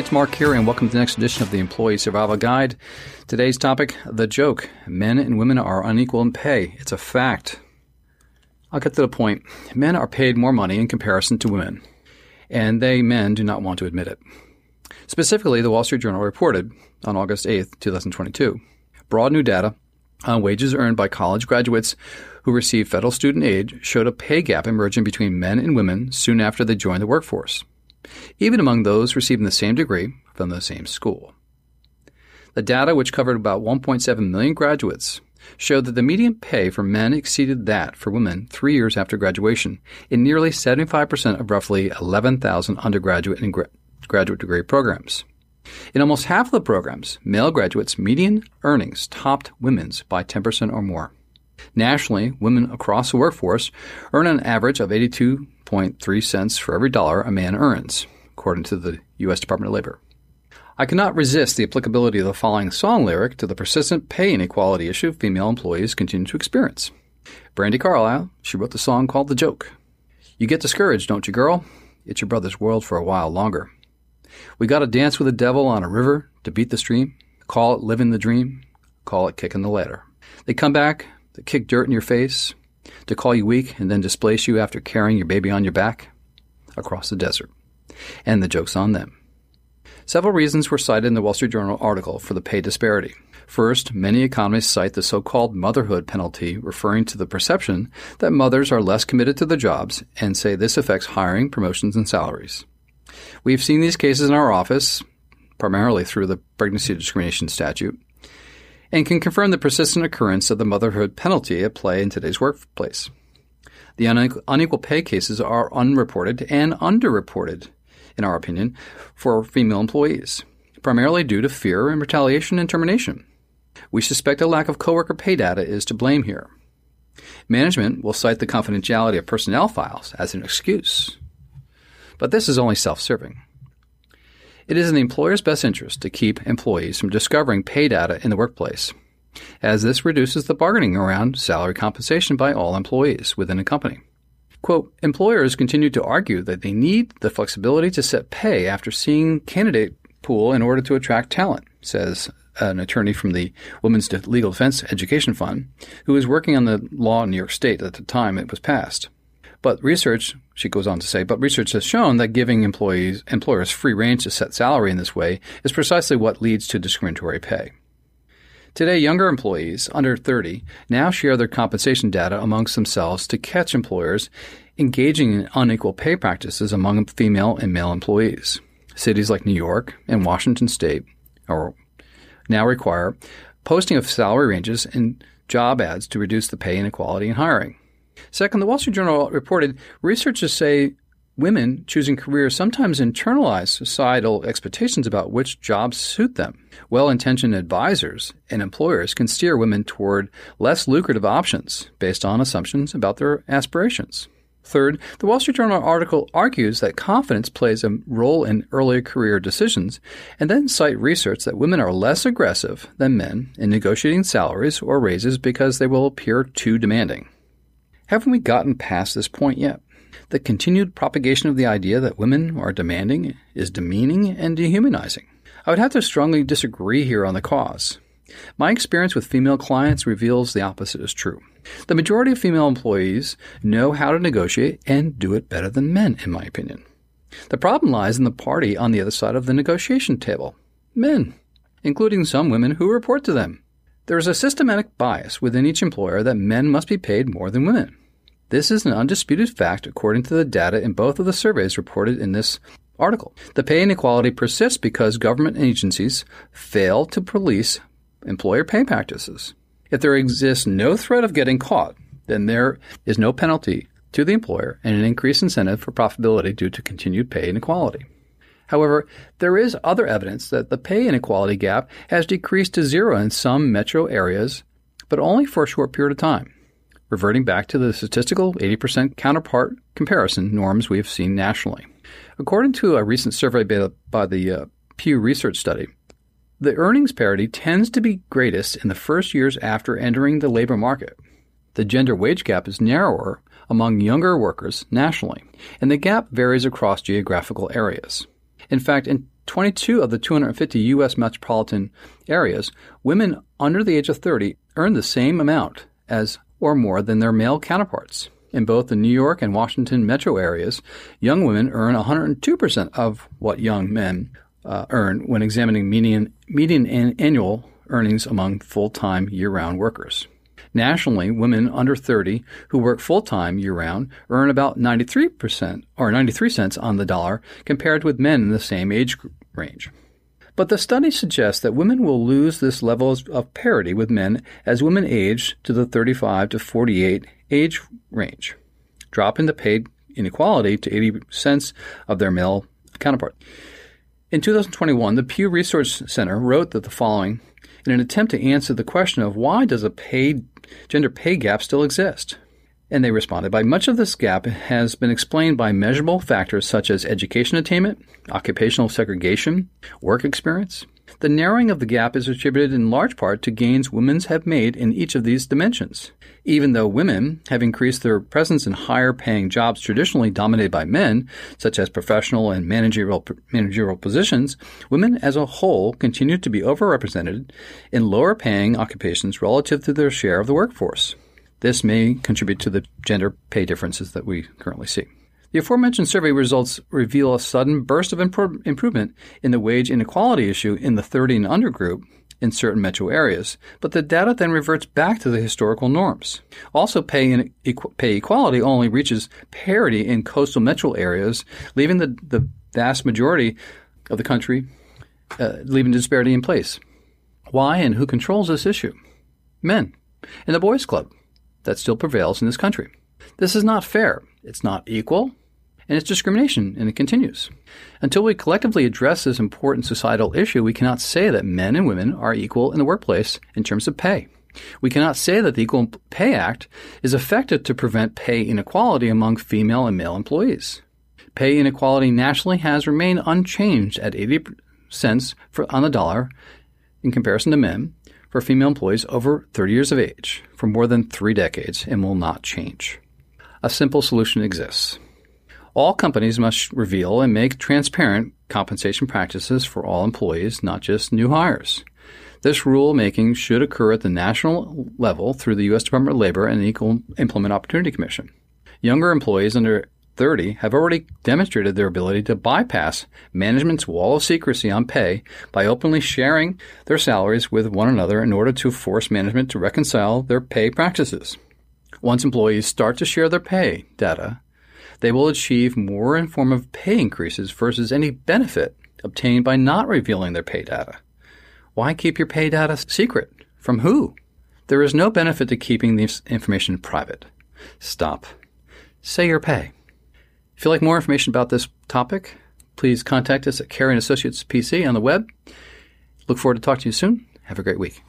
it's Mark here, and welcome to the next edition of the Employee Survival Guide. Today's topic the joke men and women are unequal in pay. It's a fact. I'll get to the point. Men are paid more money in comparison to women, and they, men, do not want to admit it. Specifically, the Wall Street Journal reported on August 8, 2022, broad new data on wages earned by college graduates who receive federal student aid showed a pay gap emerging between men and women soon after they joined the workforce, even among those receiving the same degree from the same school. The data, which covered about 1.7 million graduates, showed that the median pay for men exceeded that for women three years after graduation in nearly 75% of roughly 11,000 undergraduate and gra- graduate degree programs. In almost half of the programs, male graduates' median earnings topped women's by 10% or more. Nationally, women across the workforce earn an average of 82.3 cents for every dollar a man earns, according to the U.S. Department of Labor. I cannot resist the applicability of the following song lyric to the persistent pay inequality issue female employees continue to experience. Brandi Carlile, she wrote the song called The Joke. You get discouraged, don't you, girl? It's your brother's world for a while longer. We got to dance with the devil on a river to beat the stream. Call it living the dream. Call it kicking the ladder. They come back, they kick dirt in your face, to call you weak and then displace you after carrying your baby on your back across the desert. And the joke's on them. Several reasons were cited in the Wall Street Journal article for the pay disparity. First, many economists cite the so called motherhood penalty, referring to the perception that mothers are less committed to their jobs and say this affects hiring, promotions, and salaries. We've seen these cases in our office, primarily through the pregnancy discrimination statute, and can confirm the persistent occurrence of the motherhood penalty at play in today's workplace. The unequal pay cases are unreported and underreported, in our opinion, for female employees, primarily due to fear and retaliation and termination. We suspect a lack of coworker pay data is to blame here. Management will cite the confidentiality of personnel files as an excuse. But this is only self serving. It is in the employer's best interest to keep employees from discovering pay data in the workplace, as this reduces the bargaining around salary compensation by all employees within a company. Quote, employers continue to argue that they need the flexibility to set pay after seeing candidate pool in order to attract talent, says an attorney from the Women's Legal Defense Education Fund, who was working on the law in New York State at the time it was passed. But research, she goes on to say, but research has shown that giving employees employers free range to set salary in this way is precisely what leads to discriminatory pay. Today, younger employees under 30 now share their compensation data amongst themselves to catch employers engaging in unequal pay practices among female and male employees. Cities like New York and Washington State are now require posting of salary ranges in job ads to reduce the pay inequality in hiring. Second, the Wall Street Journal reported researchers say women choosing careers sometimes internalize societal expectations about which jobs suit them. Well intentioned advisors and employers can steer women toward less lucrative options based on assumptions about their aspirations. Third, the Wall Street Journal article argues that confidence plays a role in early career decisions and then cite research that women are less aggressive than men in negotiating salaries or raises because they will appear too demanding. Haven't we gotten past this point yet? The continued propagation of the idea that women are demanding is demeaning and dehumanizing. I would have to strongly disagree here on the cause. My experience with female clients reveals the opposite is true. The majority of female employees know how to negotiate and do it better than men, in my opinion. The problem lies in the party on the other side of the negotiation table men, including some women who report to them. There is a systematic bias within each employer that men must be paid more than women. This is an undisputed fact according to the data in both of the surveys reported in this article. The pay inequality persists because government agencies fail to police employer pay practices. If there exists no threat of getting caught, then there is no penalty to the employer and an increased incentive for profitability due to continued pay inequality. However, there is other evidence that the pay inequality gap has decreased to zero in some metro areas, but only for a short period of time reverting back to the statistical 80% counterpart comparison norms we have seen nationally. According to a recent survey by the uh, Pew Research Study, the earnings parity tends to be greatest in the first years after entering the labor market. The gender wage gap is narrower among younger workers nationally, and the gap varies across geographical areas. In fact, in 22 of the 250 U.S. metropolitan areas, women under the age of 30 earn the same amount as or more than their male counterparts. In both the New York and Washington metro areas, young women earn 102% of what young men uh, earn when examining median, median an- annual earnings among full time year round workers. Nationally, women under 30 who work full time year round earn about 93% or 93 cents on the dollar compared with men in the same age range. But the study suggests that women will lose this level of parity with men as women age to the 35 to 48 age range, dropping the paid inequality to 80 cents of their male counterpart. In 2021, the Pew Research Center wrote that the following in an attempt to answer the question of why does a paid gender pay gap still exist? And they responded by much of this gap has been explained by measurable factors such as education attainment, occupational segregation, work experience. The narrowing of the gap is attributed in large part to gains women have made in each of these dimensions. Even though women have increased their presence in higher paying jobs traditionally dominated by men, such as professional and managerial, managerial positions, women as a whole continue to be overrepresented in lower paying occupations relative to their share of the workforce. This may contribute to the gender pay differences that we currently see. The aforementioned survey results reveal a sudden burst of impro- improvement in the wage inequality issue in the 30 and under group in certain metro areas, but the data then reverts back to the historical norms. Also, pay, in, pay equality only reaches parity in coastal metro areas, leaving the, the vast majority of the country, uh, leaving disparity in place. Why and who controls this issue? Men. And the boys' club that still prevails in this country. This is not fair. It's not equal. And it's discrimination, and it continues. Until we collectively address this important societal issue, we cannot say that men and women are equal in the workplace in terms of pay. We cannot say that the Equal Pay Act is effective to prevent pay inequality among female and male employees. Pay inequality nationally has remained unchanged at 80 cents for, on the dollar in comparison to men, for female employees over 30 years of age for more than three decades and will not change. A simple solution exists. All companies must reveal and make transparent compensation practices for all employees, not just new hires. This rulemaking should occur at the national level through the U.S. Department of Labor and the Equal Employment Opportunity Commission. Younger employees under 30 have already demonstrated their ability to bypass management's wall of secrecy on pay by openly sharing their salaries with one another in order to force management to reconcile their pay practices. Once employees start to share their pay data, they will achieve more in form of pay increases versus any benefit obtained by not revealing their pay data. Why keep your pay data secret? From who? There is no benefit to keeping this information private. Stop. Say your pay. If you'd like more information about this topic, please contact us at Carey Associates PC on the web. Look forward to talking to you soon. Have a great week.